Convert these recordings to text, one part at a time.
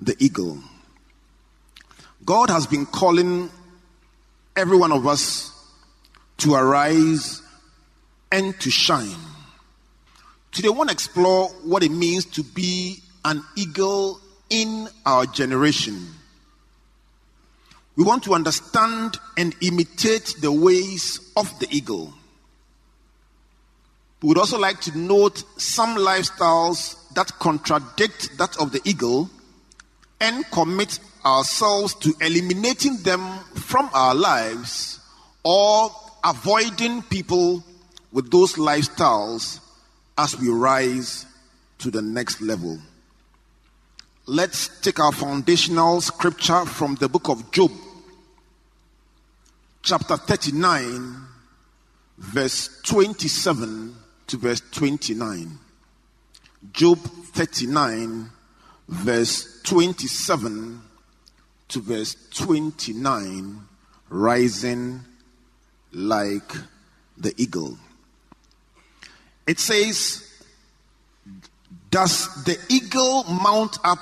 the eagle. God has been calling every one of us to arise and to shine. Today, I want to explore what it means to be an eagle in our generation. We want to understand and imitate the ways of the eagle. We would also like to note some lifestyles that contradict that of the eagle and commit ourselves to eliminating them from our lives or avoiding people with those lifestyles as we rise to the next level. Let's take our foundational scripture from the book of Job, chapter 39, verse 27 to verse 29. Job 39, verse 27 to verse 29, rising like the eagle. It says, Does the eagle mount up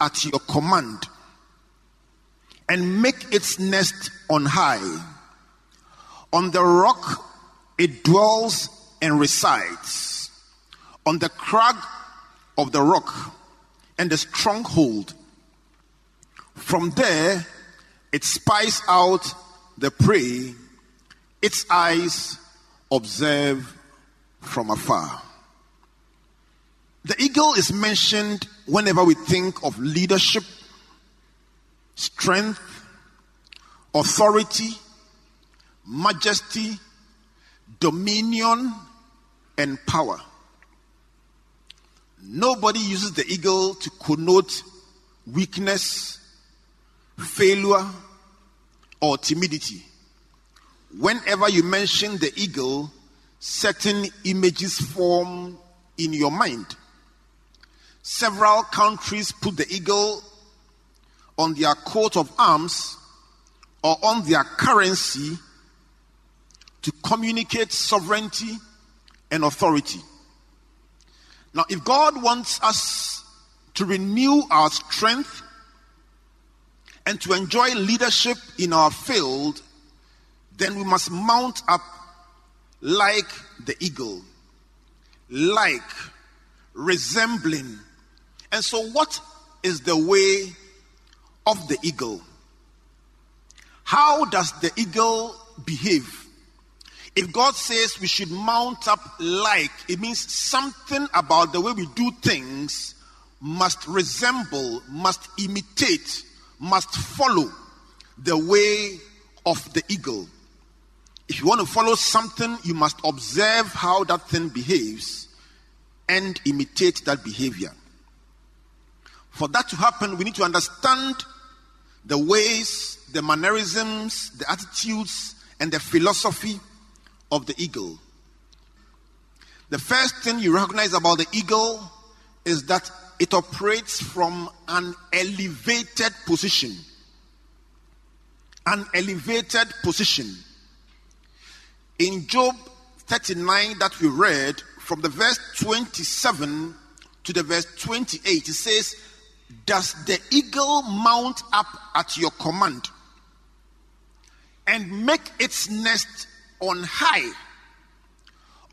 at your command and make its nest on high? On the rock it dwells and resides, on the crag of the rock and the stronghold. From there, it spies out the prey, its eyes observe from afar. The eagle is mentioned whenever we think of leadership, strength, authority, majesty, dominion, and power. Nobody uses the eagle to connote weakness, failure, or timidity. Whenever you mention the eagle, certain images form in your mind. Several countries put the eagle on their coat of arms or on their currency to communicate sovereignty and authority. Now, if God wants us to renew our strength and to enjoy leadership in our field, then we must mount up like the eagle, like, resembling. And so, what is the way of the eagle? How does the eagle behave? If God says we should mount up like, it means something about the way we do things must resemble, must imitate, must follow the way of the eagle. If you want to follow something, you must observe how that thing behaves and imitate that behavior. For that to happen, we need to understand the ways, the mannerisms, the attitudes, and the philosophy of the eagle. The first thing you recognize about the eagle is that it operates from an elevated position. An elevated position. In Job 39 that we read, from the verse 27 to the verse 28, it says, Does the eagle mount up at your command and make its nest on high.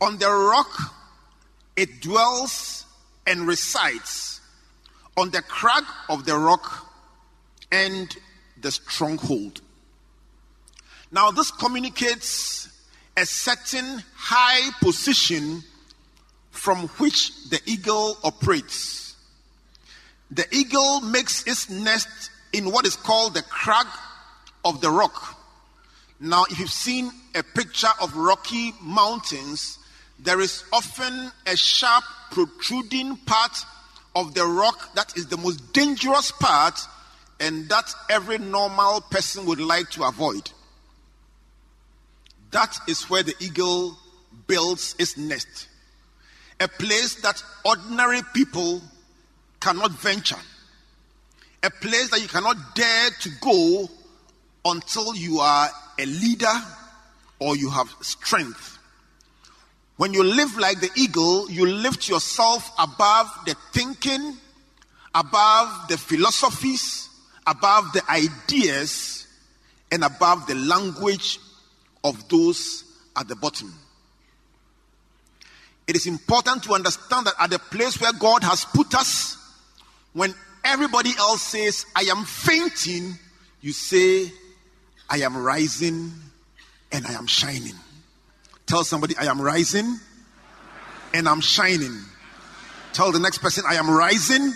On the rock it dwells and resides. On the crag of the rock and the stronghold. Now, this communicates a certain high position from which the eagle operates. The eagle makes its nest in what is called the crag of the rock. Now, if you've seen a picture of rocky mountains, there is often a sharp protruding part of the rock that is the most dangerous part and that every normal person would like to avoid. That is where the eagle builds its nest. A place that ordinary people cannot venture. A place that you cannot dare to go until you are a leader or you have strength. When you live like the eagle, you lift yourself above the thinking, above the philosophies, above the ideas, and above the language of those at the bottom. It is important to understand that at the place where God has put us, when everybody else says, I am fainting, you say, I am rising and I am shining. Tell somebody, I am rising and I'm shining. Tell the next person, I am rising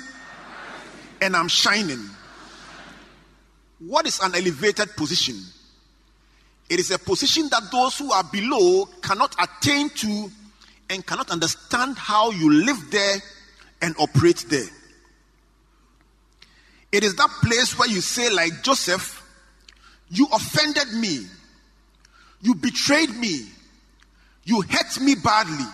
and I'm shining. What is an elevated position? It is a position that those who are below cannot attain to and cannot understand how you live there and operate there. It is that place where you say, like Joseph, you offended me, you betrayed me, you hurt me badly,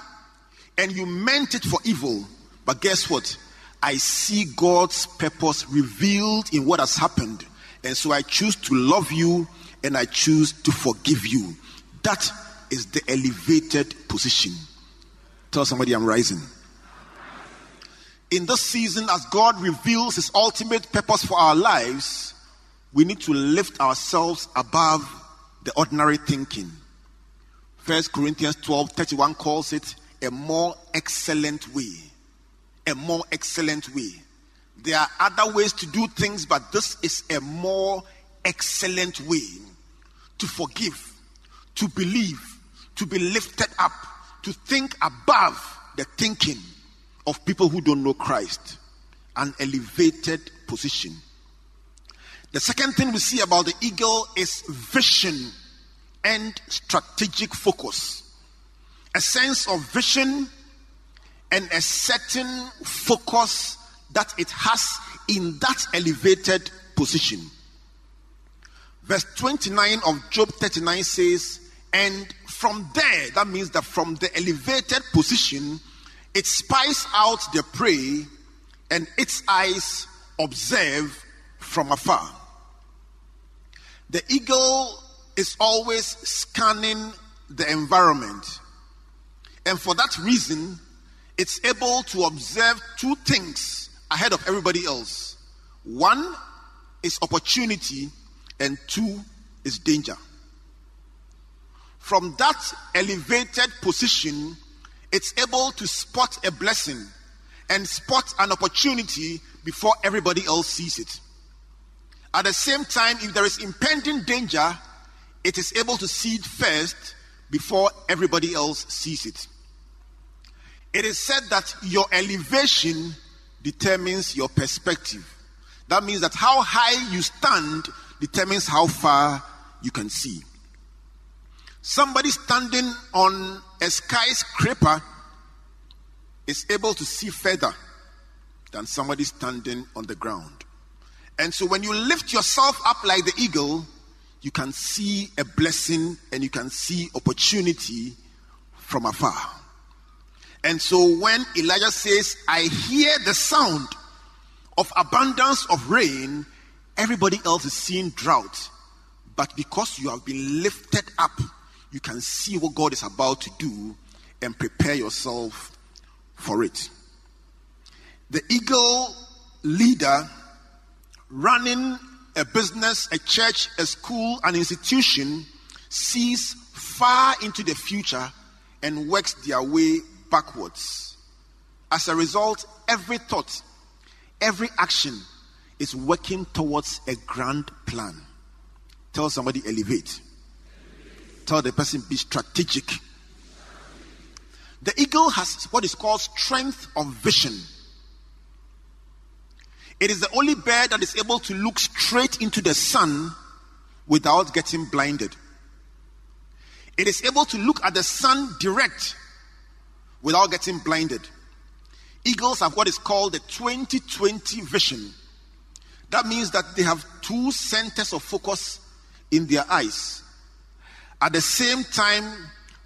and you meant it for evil. But guess what? I see God's purpose revealed in what has happened. And so I choose to love you and I choose to forgive you. That is the elevated position. Tell somebody I'm rising. In this season, as God reveals His ultimate purpose for our lives, we need to lift ourselves above the ordinary thinking. First Corinthians 12 31 calls it a more excellent way. A more excellent way. There are other ways to do things, but this is a more excellent way to forgive, to believe, to be lifted up, to think above the thinking of people who don't know Christ. An elevated position. The second thing we see about the eagle is vision and strategic focus. A sense of vision and a certain focus that it has in that elevated position. Verse 29 of Job 39 says, And from there, that means that from the elevated position, it spies out the prey and its eyes observe from afar. The eagle is always scanning the environment. And for that reason, it's able to observe two things ahead of everybody else. One is opportunity, and two is danger. From that elevated position, it's able to spot a blessing and spot an opportunity before everybody else sees it. At the same time, if there is impending danger, it is able to see it first before everybody else sees it. It is said that your elevation determines your perspective. That means that how high you stand determines how far you can see. Somebody standing on a skyscraper is able to see further than somebody standing on the ground. And so when you lift yourself up like the eagle, you can see a blessing and you can see opportunity from afar. And so when Elijah says, I hear the sound of abundance of rain, everybody else is seeing drought. But because you have been lifted up, you can see what God is about to do and prepare yourself for it. The eagle leader running a business, a church, a school, an institution sees far into the future and works their way backwards. As a result, every thought, every action is working towards a grand plan. Tell somebody, elevate. Tell the person, be strategic. The eagle has what is called strength of vision. It is the only bird that is able to look straight into the sun without getting blinded. It is able to look at the sun direct without getting blinded. Eagles have what is called the 2020 vision. That means that they have two centers of focus in their eyes. At the same time,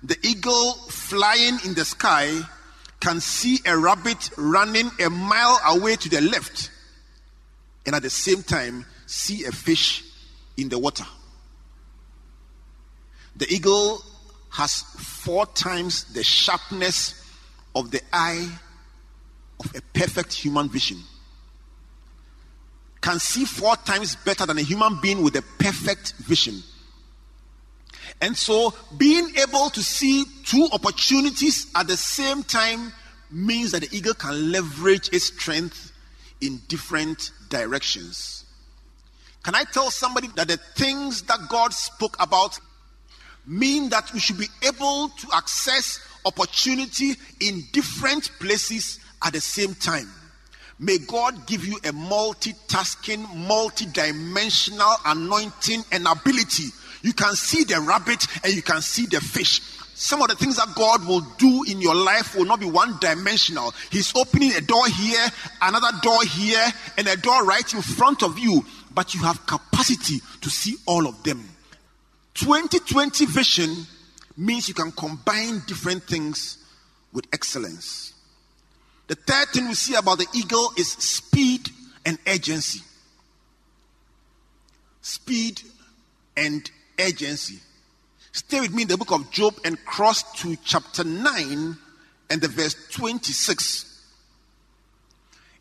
the eagle flying in the sky can see a rabbit running a mile away to the left, and at the same time, see a fish in the water. The eagle has four times the sharpness of the eye of a perfect human vision. Can see four times better than a human being with a perfect vision. And so, being able to see two opportunities at the same time means that the eagle can leverage its strength in different directions. Can I tell somebody that the things that God spoke about mean that we should be able to access opportunity in different places at the same time? May God give you a multitasking, multi-dimensional anointing and ability you can see the rabbit and you can see the fish. Some of the things that God will do in your life will not be one dimensional. He's opening a door here, another door here, and a door right in front of you, but you have capacity to see all of them. 2020 vision means you can combine different things with excellence. The third thing we see about the eagle is speed and urgency. Speed and urgency. Stay with me in the book of Job and cross to chapter 9 and the verse 26.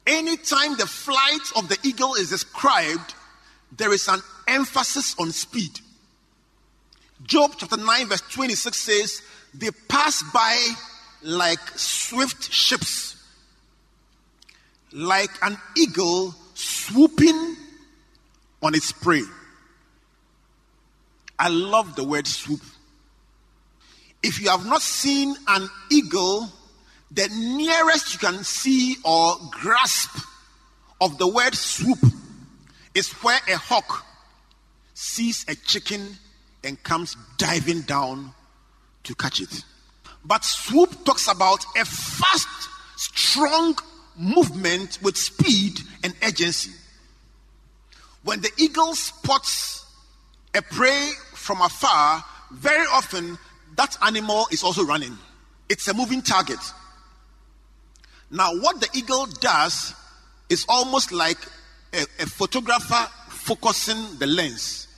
Anytime the flight of the eagle is described, there is an emphasis on speed. Job chapter 9, verse 26 says, They pass by like swift ships, like an eagle swooping on its prey. I love the word swoop. If you have not seen an eagle, the nearest you can see or grasp of the word swoop is where a hawk sees a chicken and comes diving down to catch it. But swoop talks about a fast, strong movement with speed and urgency. When the eagle spots a prey from afar, very often that animal is also running. It's a moving target. Now, what the eagle does is almost like a, a photographer focusing the lens.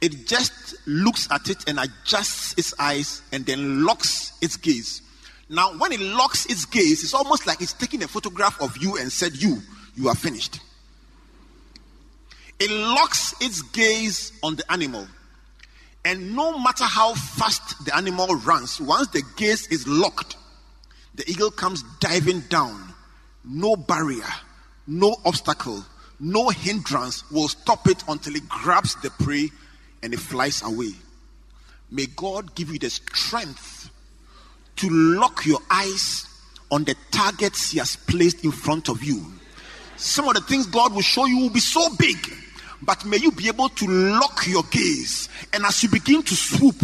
It just looks at it and adjusts its eyes and then locks its gaze. Now, when it locks its gaze, it's almost like it's taking a photograph of you and said, You, you are finished. It locks its gaze on the animal. And no matter how fast the animal runs, once the gaze is locked, the eagle comes diving down. No barrier, no obstacle, no hindrance will stop it until it grabs the prey and it flies away. May God give you the strength to lock your eyes on the targets He has placed in front of you. Some of the things God will show you will be so big but may you be able to lock your gaze. And as you begin to swoop,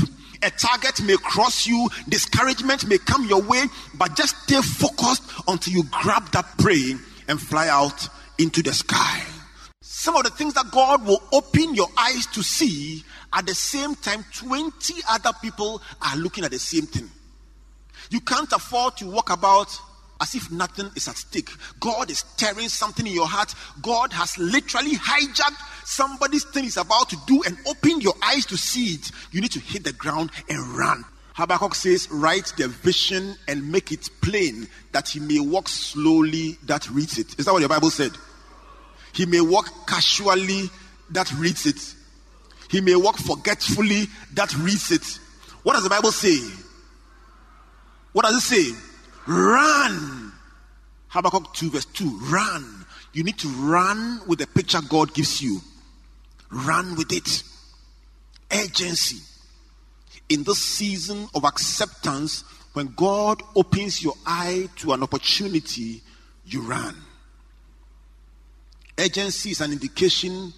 a target may cross you, discouragement may come your way, but just stay focused until you grab that prey and fly out into the sky. Some of the things that God will open your eyes to see at the same time, 20 other people are looking at the same thing. You can't afford to walk about as if nothing is at stake. God is stirring something in your heart. God has literally hijacked somebody's thing is about to do and open your eyes to see it. You need to hit the ground and run. Habakkuk says, Write the vision and make it plain that he may walk slowly that reads it. Is that what your Bible said? He may walk casually that reads it. He may walk forgetfully that reads it. What does the Bible say? What does it say? Run. Habakkuk 2, verse 2. Run. You need to run with the picture God gives you. Run with it. Urgency. In this season of acceptance, when God opens your eye to an opportunity, you run. Urgency is an indication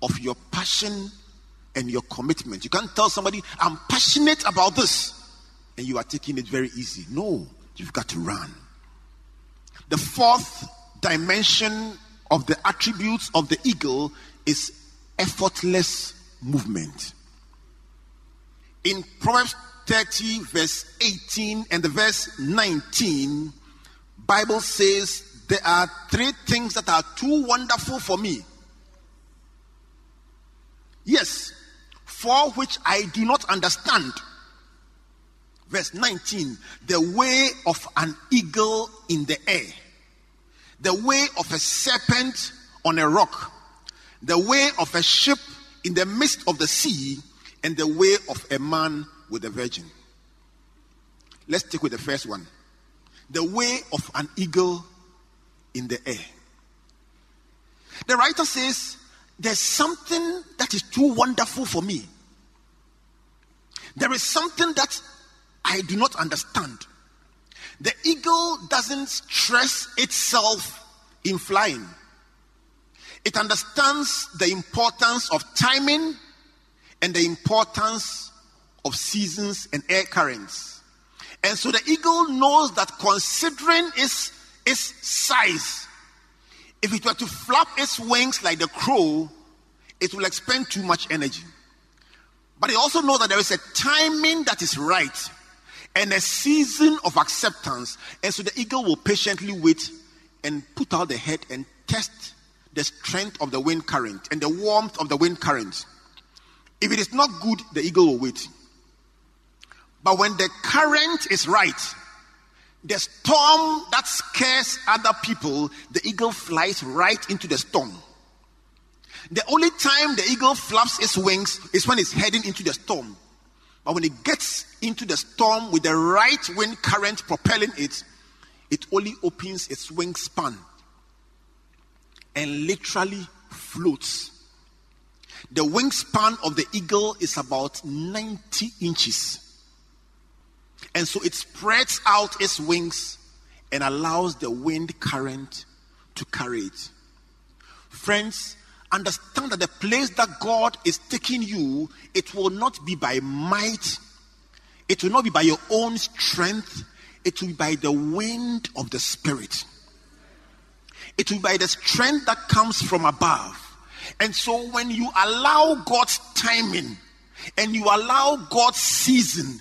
of your passion and your commitment. You can't tell somebody, I'm passionate about this, and you are taking it very easy. No, You've got to run. The fourth dimension of the attributes of the eagle is effortless movement. In Proverbs 30 verse 18 and the verse 19 Bible says there are three things that are too wonderful for me. Yes, for which I do not understand. Verse 19 the way of an eagle in the air, the way of a serpent on a rock, the way of a ship in the midst of the sea, and the way of a man with a virgin. Let's stick with the first one the way of an eagle in the air. The writer says, There's something that is too wonderful for me. There is something that I do not understand. The eagle doesn't stress itself in flying, it understands the importance of timing and the importance of seasons and air currents. And so the eagle knows that considering its, its size, if it were to flap its wings like the crow, it will expend too much energy. But it also knows that there is a timing that is right and a season of acceptance. And so the eagle will patiently wait and put out the head and test the strength of the wind current and the warmth of the wind current. If it is not good, the eagle will wait. But when the current is right, the storm that scares other people, the eagle flies right into the storm. The only time the eagle flaps its wings is when it's heading into the storm. But when it gets into the storm with the right wind current propelling it, it only opens its wingspan and literally floats. The wingspan of the eagle is about 90 inches. And so it spreads out its wings and allows the wind current to carry it. Friends, understand that the place that God is taking you, it will not be by might, it will not be by your own strength, it will be by the wind of the Spirit. It will be by the strength that comes from above. And so when you allow God's timing and you allow God's season,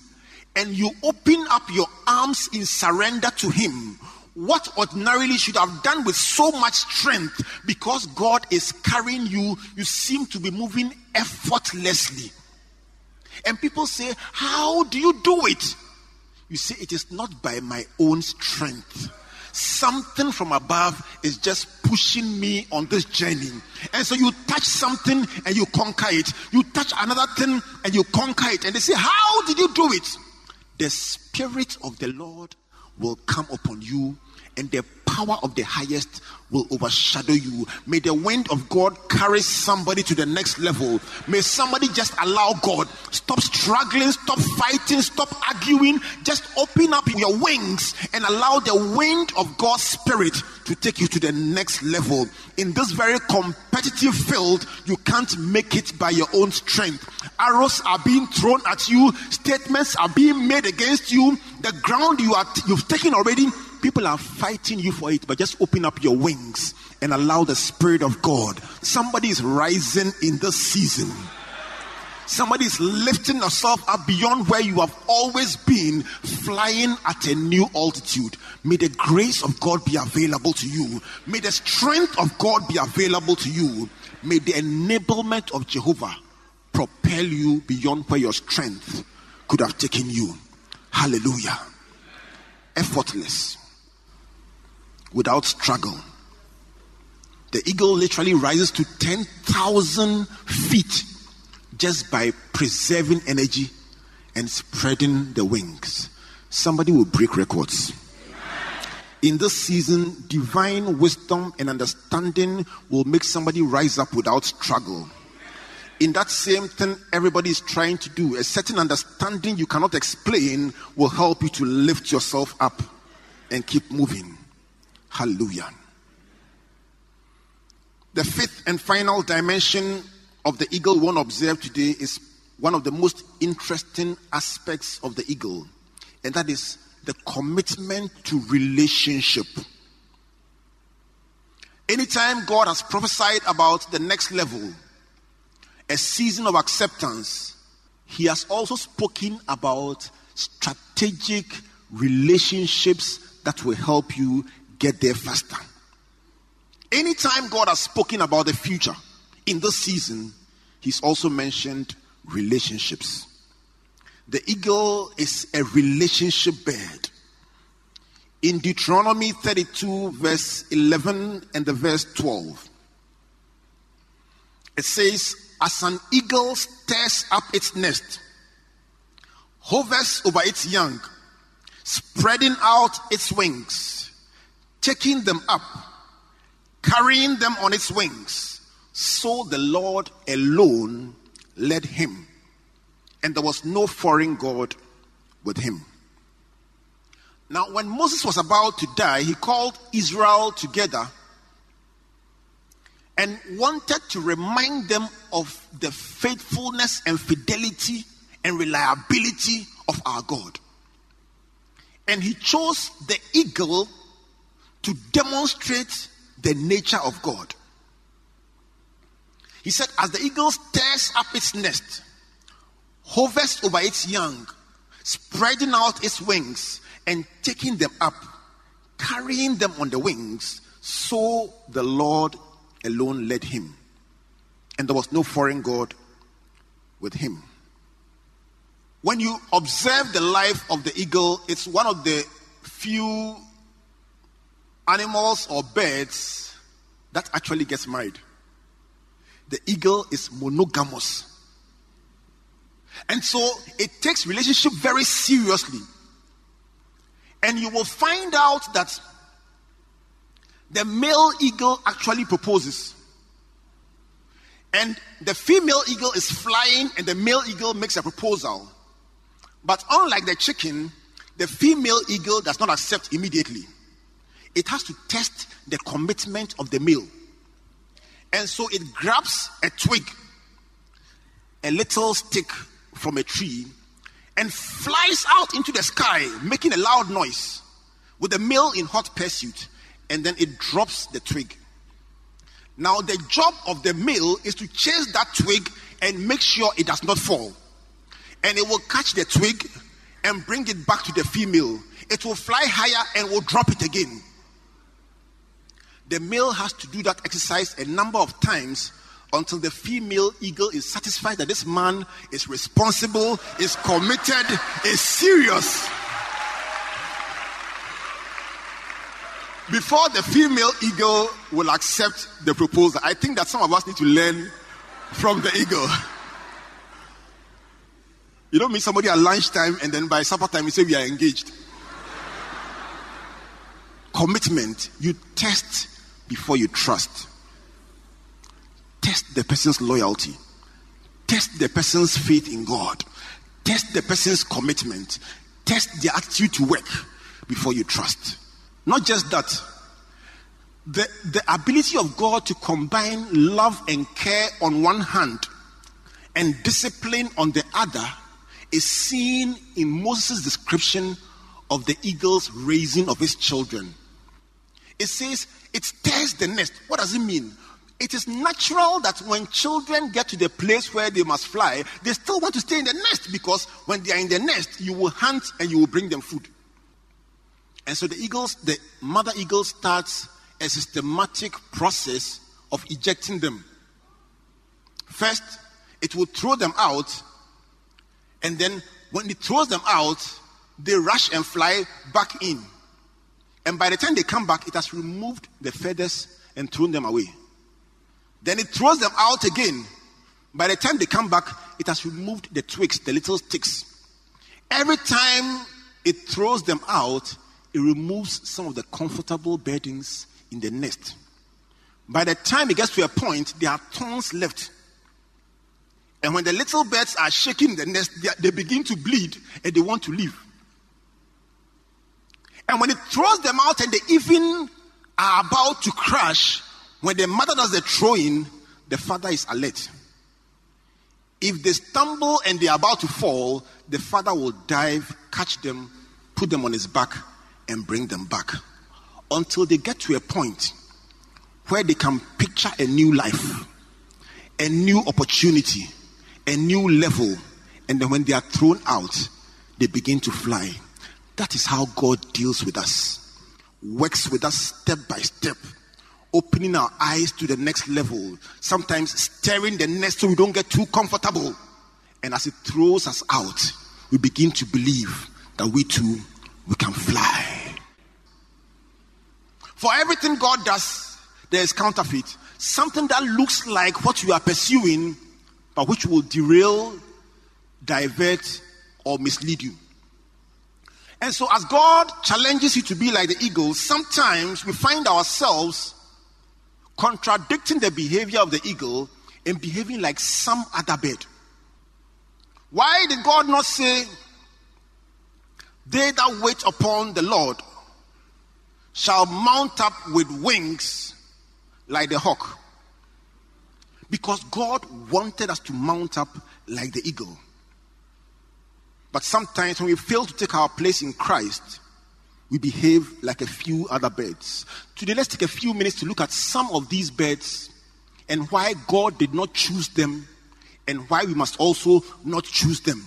and you open up your arms in surrender to Him, what ordinarily should have done with so much strength, because God is carrying you, you seem to be moving effortlessly. And people say, How do you do it? You say, It is not by my own strength. Something from above is just pushing me on this journey. And so you touch something and you conquer it. You touch another thing and you conquer it. And they say, How did you do it? the Spirit of the Lord will come upon you, and the power of the highest will overshadow you. May the wind of God carry somebody to the next level. May somebody just allow God. Stop struggling, stop fighting, stop arguing. Just open up your wings and allow the wind of God's Spirit to take you to the next level. In this very competitive field, you can't make it by your own strength. Arrows are being thrown at you, statements are being made against you. The ground you are you've taken already People are fighting you for it, but just open up your wings and allow the Spirit of God. Somebody is rising in this season. Somebody is lifting yourself up beyond where you have always been, flying at a new altitude. May the grace of God be available to you. May the strength of God be available to you. May the enablement of Jehovah propel you beyond where your strength could have taken you. Hallelujah. Effortless without struggle. The eagle literally rises to 10,000 feet just by preserving energy and spreading the wings. Somebody will break records. In this season, divine wisdom and understanding will make somebody rise up without struggle. In that same thing, everybody is trying to do. A certain understanding you cannot explain will help you to lift yourself up and keep moving. Hallelujah. The fifth and final dimension of the eagle one want to observe today is one of the most interesting aspects of the eagle, and that is the commitment to relationship. Anytime God has prophesied about the next level, a season of acceptance, He has also spoken about strategic relationships that will help you get there faster. Anytime God has spoken about the future in this season, He's also mentioned relationships. The eagle is a relationship bird. In Deuteronomy 32, verse 11 and the verse 12, it says, As an eagle stirs up its nest, hovers over its young, spreading out its wings, taking them up, carrying them on its wings, so the Lord alone led him and there was no foreign God with him. Now, when Moses was about to die, he called Israel together and wanted to remind them of the faithfulness and fidelity and reliability of our God. And he chose the eagle to demonstrate the nature of God. He said, As the eagle stirs up its nest, hovers over its young, spreading out its wings and taking them up, carrying them on the wings. So the Lord alone led him. And there was no foreign God with him. When you observe the life of the eagle, it's one of the few animals or birds that actually gets married. The eagle is monogamous. And so it takes relationship very seriously. And you will find out that the male eagle actually proposes. And the female eagle is flying, and the male eagle makes a proposal. But unlike the chicken, the female eagle does not accept immediately. It has to test the commitment of the male. And so it grabs a twig, a little stick from a tree and flies out into the sky, making a loud noise with the male in hot pursuit, and then it drops the twig. Now, the job of the male is to chase that twig and make sure it does not fall. And it will catch the twig and bring it back to the female. It will fly higher and will drop it again. The male has to do that exercise a number of times until the female eagle is satisfied that this man is responsible, is committed, is serious. Before the female eagle will accept the proposal, I think that some of us need to learn from the eagle. You don't meet somebody at lunchtime and then by supper time you say we are engaged. Commitment, you test before you trust. Test the person's loyalty. Test the person's faith in God. Test the person's commitment. Test their attitude to work before you trust. Not just that, the, the ability of God to combine love and care on one hand and discipline on the other is seen in Moses' description of the eagle's raising of his children. It says it stirs the nest. What does it mean? it is natural that when children get to the place where they must fly, they still want to stay in the nest because when they are in the nest, you will hunt and you will bring them food. And so the eagles, the mother eagle starts a systematic process of ejecting them. First, it will throw them out, and then when it throws them out, they rush and fly back in. And by the time they come back, it has removed the feathers and thrown them away. Then it throws them out again. By the time they come back, it has removed the twigs, the little sticks. Every time it throws them out, it removes some of the comfortable beddings in the nest. By the time it gets to a point, there are thorns left. And when the little birds are shaking the nest, they, they begin to bleed and they want to leave. And when it throws them out and they even are about to crash, when the mother does the throwing, the father is alert. If they stumble and they are about to fall, the father will dive, catch them, put them on his back, and bring them back until they get to a point where they can picture a new life, a new opportunity, a new level, and then when they are thrown out, they begin to fly. That is how God deals with us, works with us step by step, opening our eyes to the next level, sometimes stirring the nest so we don't get too comfortable. And as it throws us out, we begin to believe that we too we can fly. For everything God does, there is counterfeit. Something that looks like what you are pursuing, but which will derail, divert, or mislead you. And so, as God challenges you to be like the eagle, sometimes we find ourselves contradicting the behavior of the eagle and behaving like some other bird. Why did God not say, They that wait upon the Lord shall mount up with wings like the hawk? Because God wanted us to mount up like the eagle. But sometimes when we fail to take our place in Christ, we behave like a few other birds. Today, let's take a few minutes to look at some of these birds and why God did not choose them and why we must also not choose them.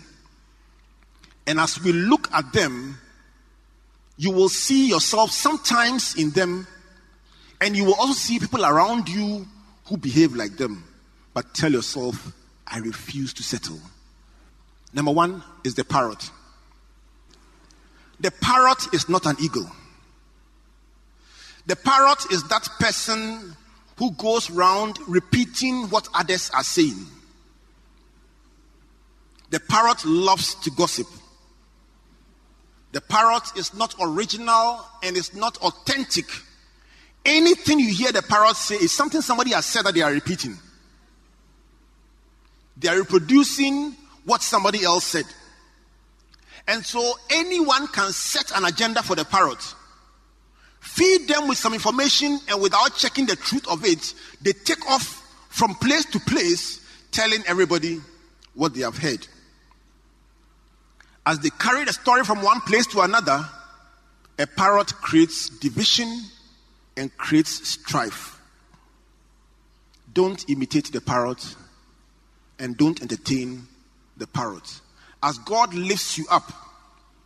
And as we look at them, you will see yourself sometimes in them, and you will also see people around you who behave like them. But tell yourself, I refuse to settle. Number one is the parrot. The parrot is not an eagle. The parrot is that person who goes around repeating what others are saying. The parrot loves to gossip. The parrot is not original and is not authentic. Anything you hear the parrot say is something somebody has said that they are repeating. They are reproducing what somebody else said. And so anyone can set an agenda for the parrot. Feed them with some information, and without checking the truth of it, they take off from place to place telling everybody what they have heard. As they carry the story from one place to another, a parrot creates division and creates strife. Don't imitate the parrot and don't entertain the parrot. As God lifts you up,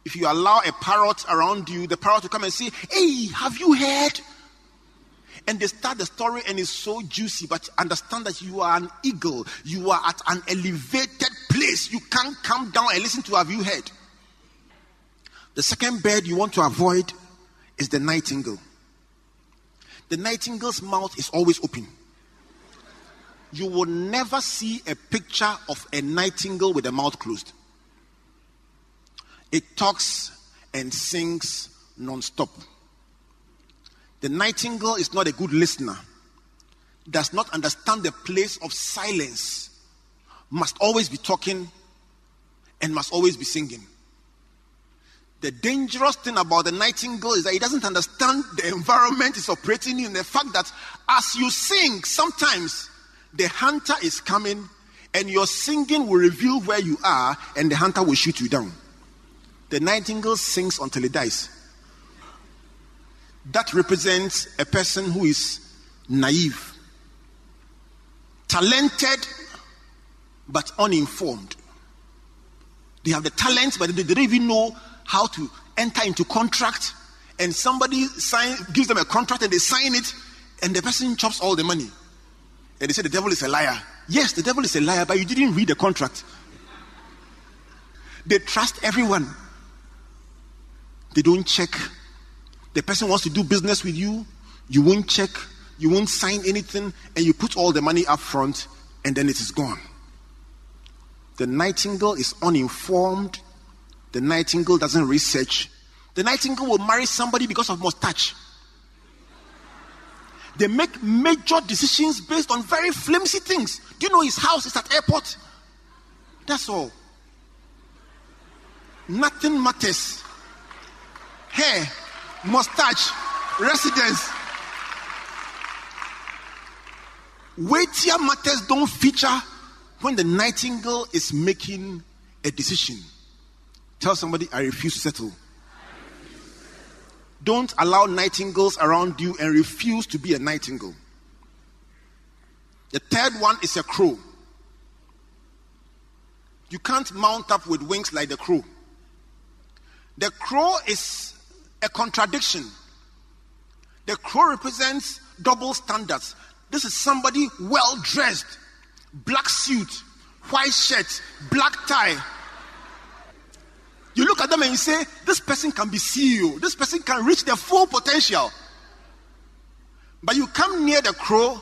if you allow a parrot around you, the parrot will come and say, Hey, have you heard? And they start the story and it's so juicy, but understand that you are an eagle. You are at an elevated place. You down and listen to have you heard. The second bird you want to avoid is the nightingale. The nightingale's mouth is always open you will never see a picture of a nightingale with the mouth closed. It talks and sings non-stop. The nightingale is not a good listener, does not understand the place of silence, must always be talking, and must always be singing. The dangerous thing about the nightingale is that he doesn't understand the environment is operating in. The fact that as you sing, sometimes the hunter is coming and your singing will reveal where you are and the hunter will shoot you down. The nightingale sings until it dies. That represents a person who is naive, talented, but uninformed. They have the talent, but they don't even know how to enter into contract. And somebody sign, gives them a contract and they sign it, and the person chops all the money. And they say the devil is a liar. Yes, the devil is a liar, but you didn't read the contract. They trust everyone. They don't check. The person wants to do business with you, you won't check, you won't sign anything, and you put all the money up front, and then it is gone. The nightingale is uninformed. The nightingale doesn't research. The nightingale will marry somebody because of mustache. They make major decisions based on very flimsy things. Do you know his house is at airport? That's all. Nothing matters. Hair, mustache, residence. Weightier matters don't feature when the nightingale is making a decision. Tell somebody, I refuse to settle. Don't allow nightingales around you and refuse to be a nightingale. The third one is a crow. You can't mount up with wings like the crow. The crow is a contradiction. The crow represents double standards. This is somebody well dressed, black suit, white shirt, black tie. You look at them and you say, This person can be CEO, this person can reach their full potential. But you come near the crow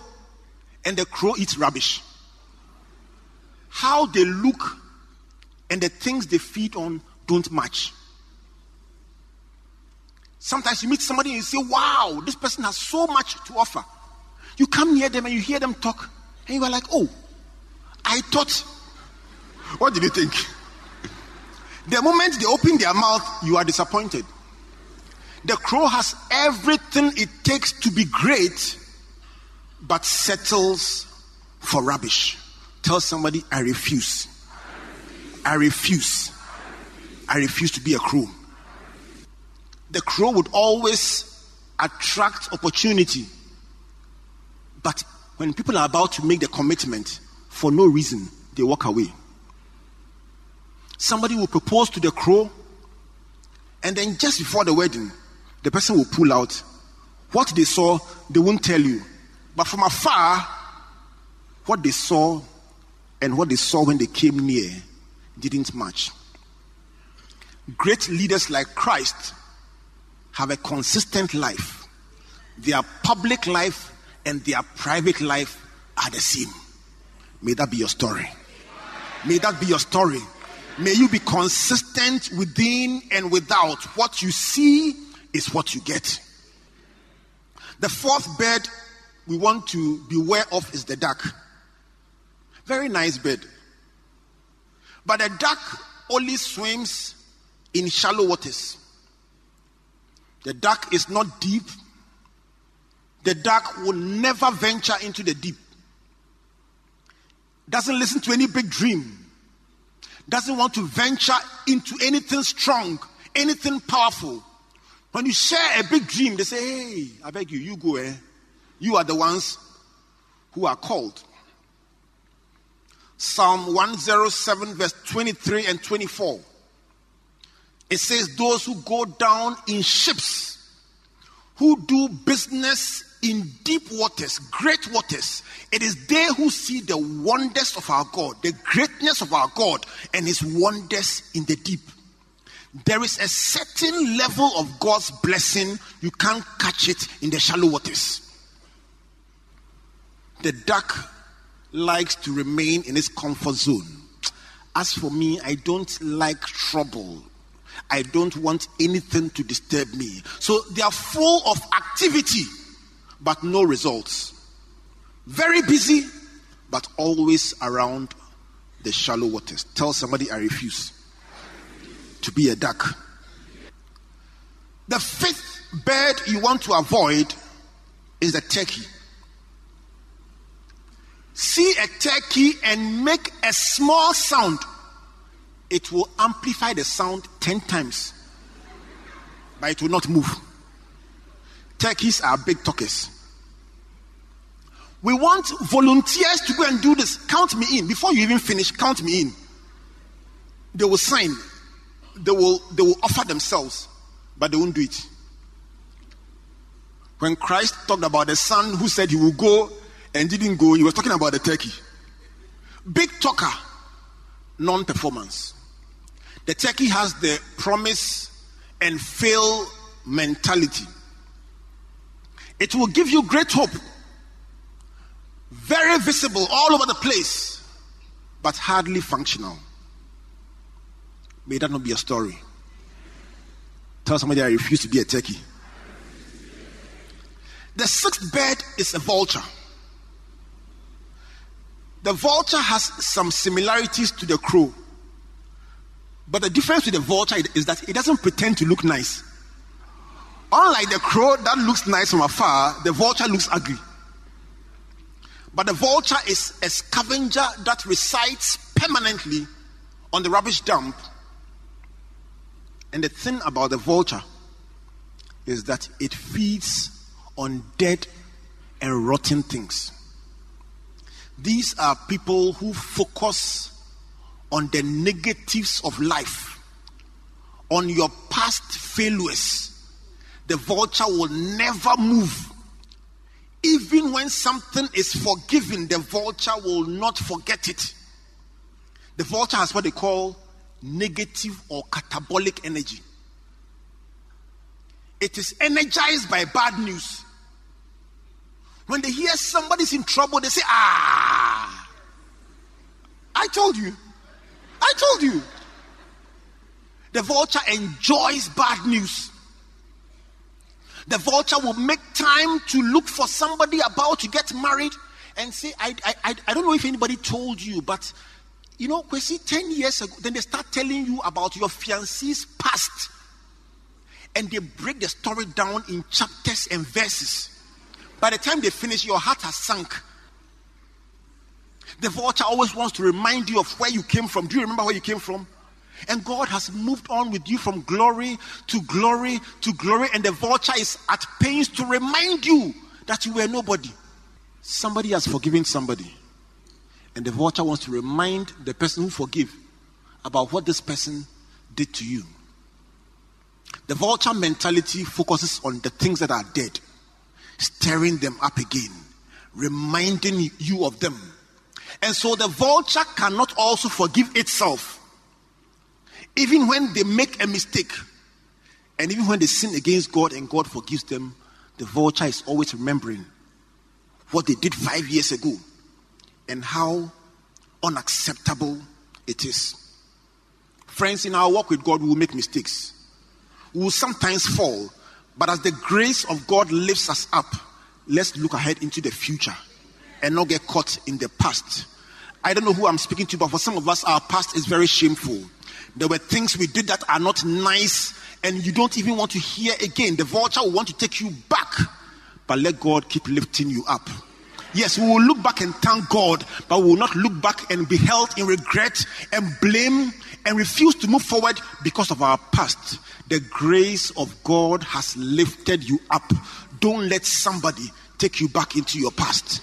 and the crow eats rubbish. How they look and the things they feed on don't match. Sometimes you meet somebody and you say, Wow, this person has so much to offer. You come near them and you hear them talk, and you are like, Oh, I thought. What did you think? The moment they open their mouth, you are disappointed. The crow has everything it takes to be great, but settles for rubbish. Tell somebody, I refuse. I refuse. I refuse to be a crow. The crow would always attract opportunity. But when people are about to make the commitment, for no reason, they walk away. Somebody will propose to the crow, and then just before the wedding, the person will pull out. What they saw, they won't tell you. But from afar, what they saw and what they saw when they came near didn't match. Great leaders like Christ have a consistent life. Their public life and their private life are the same. May that be your story. May that be your story. May you be consistent within and without. What you see is what you get. The fourth bed we want to beware of is the duck. Very nice bed. But the duck only swims in shallow waters. The duck is not deep. The duck will never venture into the deep. Doesn't listen to any big dream. Doesn't want to venture into anything strong, anything powerful. When you share a big dream, they say, Hey, I beg you, you go, eh? You are the ones who are called. Psalm 107, verse 23 and 24. It says, Those who go down in ships, who do business in deep waters, great waters, it is they who see the wonders of our God, the greatness of our God, and his wonders in the deep. There is a certain level of God's blessing, you can't catch it in the shallow waters. The duck likes to remain in its comfort zone. As for me, I don't like trouble. I don't want anything to disturb me. So they are full of activity, but no results. Very busy, but always around the shallow waters. Tell somebody I refuse to be a duck. The fifth bird you want to avoid is the turkey. See a turkey and make a small sound it will amplify the sound 10 times, but it will not move. Turkeys are big talkers. We want volunteers to go and do this. Count me in. Before you even finish, count me in. They will sign. They will, they will offer themselves, but they won't do it. When Christ talked about the son who said he will go and didn't go, he was talking about the turkey. Big talker, non performance. The turkey has the promise and fail mentality. It will give you great hope, very visible all over the place, but hardly functional. May that not be a story. Tell somebody I refuse to be a turkey. The sixth bird is a vulture. The vulture has some similarities to the crow. But the difference with the vulture is that it doesn't pretend to look nice. Unlike the crow that looks nice from afar, the vulture looks ugly. But the vulture is a scavenger that resides permanently on the rubbish dump. And the thing about the vulture is that it feeds on dead and rotten things. These are people who focus on the negatives of life, on your past failures. The vulture will never move. Even when something is forgiven, the vulture will not forget it. The vulture has what they call negative or catabolic energy. It is energized by bad news. When they hear somebody's in trouble, they say, Ah, I told you. I told you. The vulture enjoys bad news. The vulture will make time to look for somebody about to get married and say, I, I, I don't know if anybody told you, but you know, see, 10 years ago, then they start telling you about your fiancee's past. And they break the story down in chapters and verses. By the time they finish, your heart has sunk. The vulture always wants to remind you of where you came from. Do you remember where you came from? And God has moved on with you from glory to glory to glory, and the vulture is at pains to remind you that you were nobody. Somebody has forgiven somebody, and the vulture wants to remind the person who forgive about what this person did to you. The vulture mentality focuses on the things that are dead, stirring them up again, reminding you of them. And so the vulture cannot also forgive itself. Even when they make a mistake, and even when they sin against God and God forgives them, the vulture is always remembering what they did five years ago and how unacceptable it is. Friends, in our walk with God, we will make mistakes we will sometimes fall, but as the grace of God lifts us up, let's look ahead into the future and not get caught in the past. I don't know who I'm speaking to, but for some of us, our past is very shameful. There were things we did that are not nice, and you don't even want to hear again. The vulture will want to take you back, but let God keep lifting you up. Yes, we will look back and thank God, but we will not look back and be held in regret and blame and refuse to move forward because of our past. The grace of God has lifted you up. Don't let somebody take you back into your past.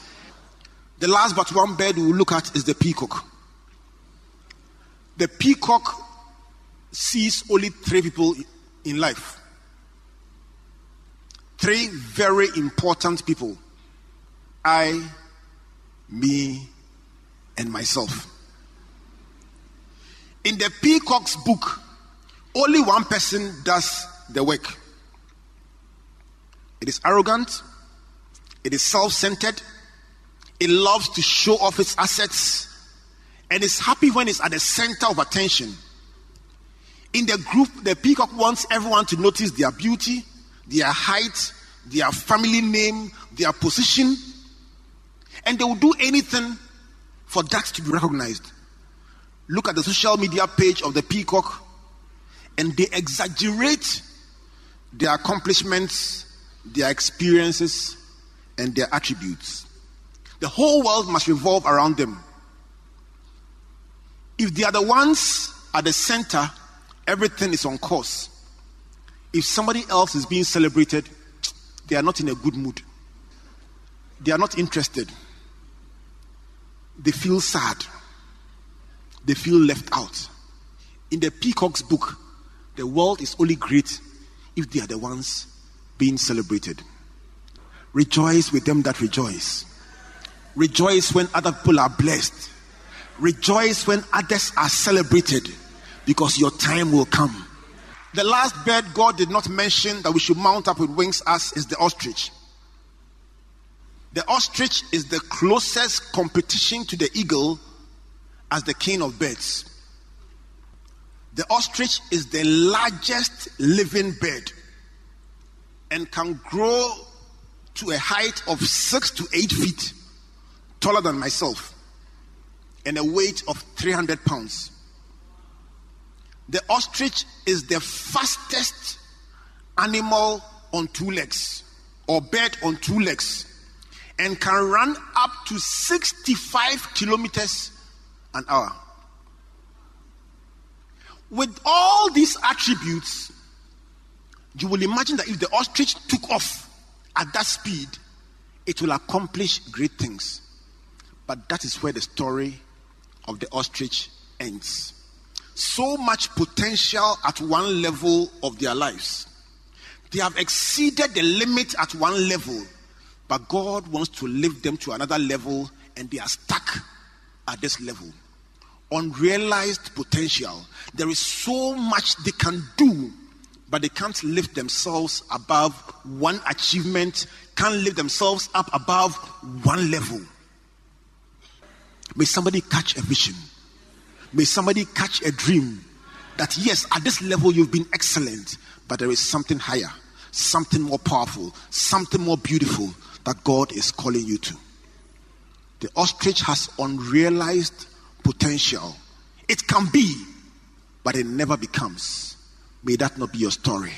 The last but one bird we will look at is the peacock. The peacock sees only three people in life. Three very important people I, me, and myself. In the peacock's book, only one person does the work. It is arrogant, it is self centered, it loves to show off its assets, and is happy when it's at the center of attention. In the group, the peacock wants everyone to notice their beauty, their height, their family name, their position, and they will do anything for that to be recognized. Look at the social media page of the peacock and they exaggerate their accomplishments, their experiences, and their attributes. The whole world must revolve around them. If they are the ones at the center, everything is on course. If somebody else is being celebrated, they are not in a good mood. They are not interested. They feel sad. They feel left out. In the Peacock's book, the world is only great if they are the ones being celebrated. Rejoice with them that rejoice. Rejoice when other people are blessed. Rejoice when others are celebrated because your time will come. The last bird God did not mention that we should mount up with wings as is the ostrich. The ostrich is the closest competition to the eagle as the king of birds. The ostrich is the largest living bird and can grow to a height of six to eight feet, taller than myself, and a weight of 300 pounds. The ostrich is the fastest animal on two legs or bird on two legs and can run up to 65 kilometers an hour. With all these attributes, you will imagine that if the ostrich took off at that speed, it will accomplish great things. But that is where the story of the ostrich ends. So much potential at one level of their lives. They have exceeded the limit at one level, but God wants to lift them to another level, and they are stuck at this level. Unrealized potential. There is so much they can do, but they can't lift themselves above one achievement, can't lift themselves up above one level. May somebody catch a vision. May somebody catch a dream that yes, at this level you've been excellent, but there is something higher, something more powerful, something more beautiful that God is calling you to. The ostrich has unrealized potential. It can be, but it never becomes. May that not be your story.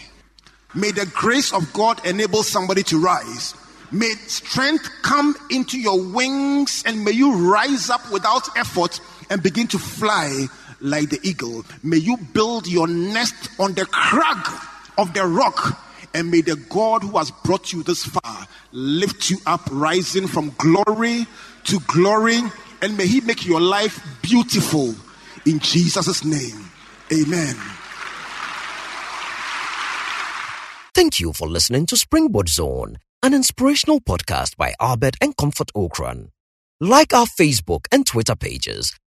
May the grace of God enable somebody to rise May strength come into your wings and may you rise up without effort and begin to fly like the eagle. May you build your nest on the crag of the rock and may the God who has brought you this far lift you up, rising from glory to glory, and may He make your life beautiful in Jesus' name. Amen. Thank you for listening to Springboard Zone an inspirational podcast by Albert and Comfort Ocran. Like our Facebook and Twitter pages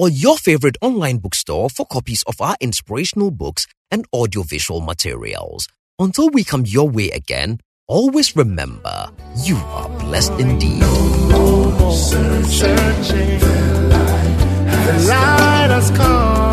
or your favorite online bookstore for copies of our inspirational books and audiovisual materials. Until we come your way again, always remember you are blessed indeed. Searching, the light has come.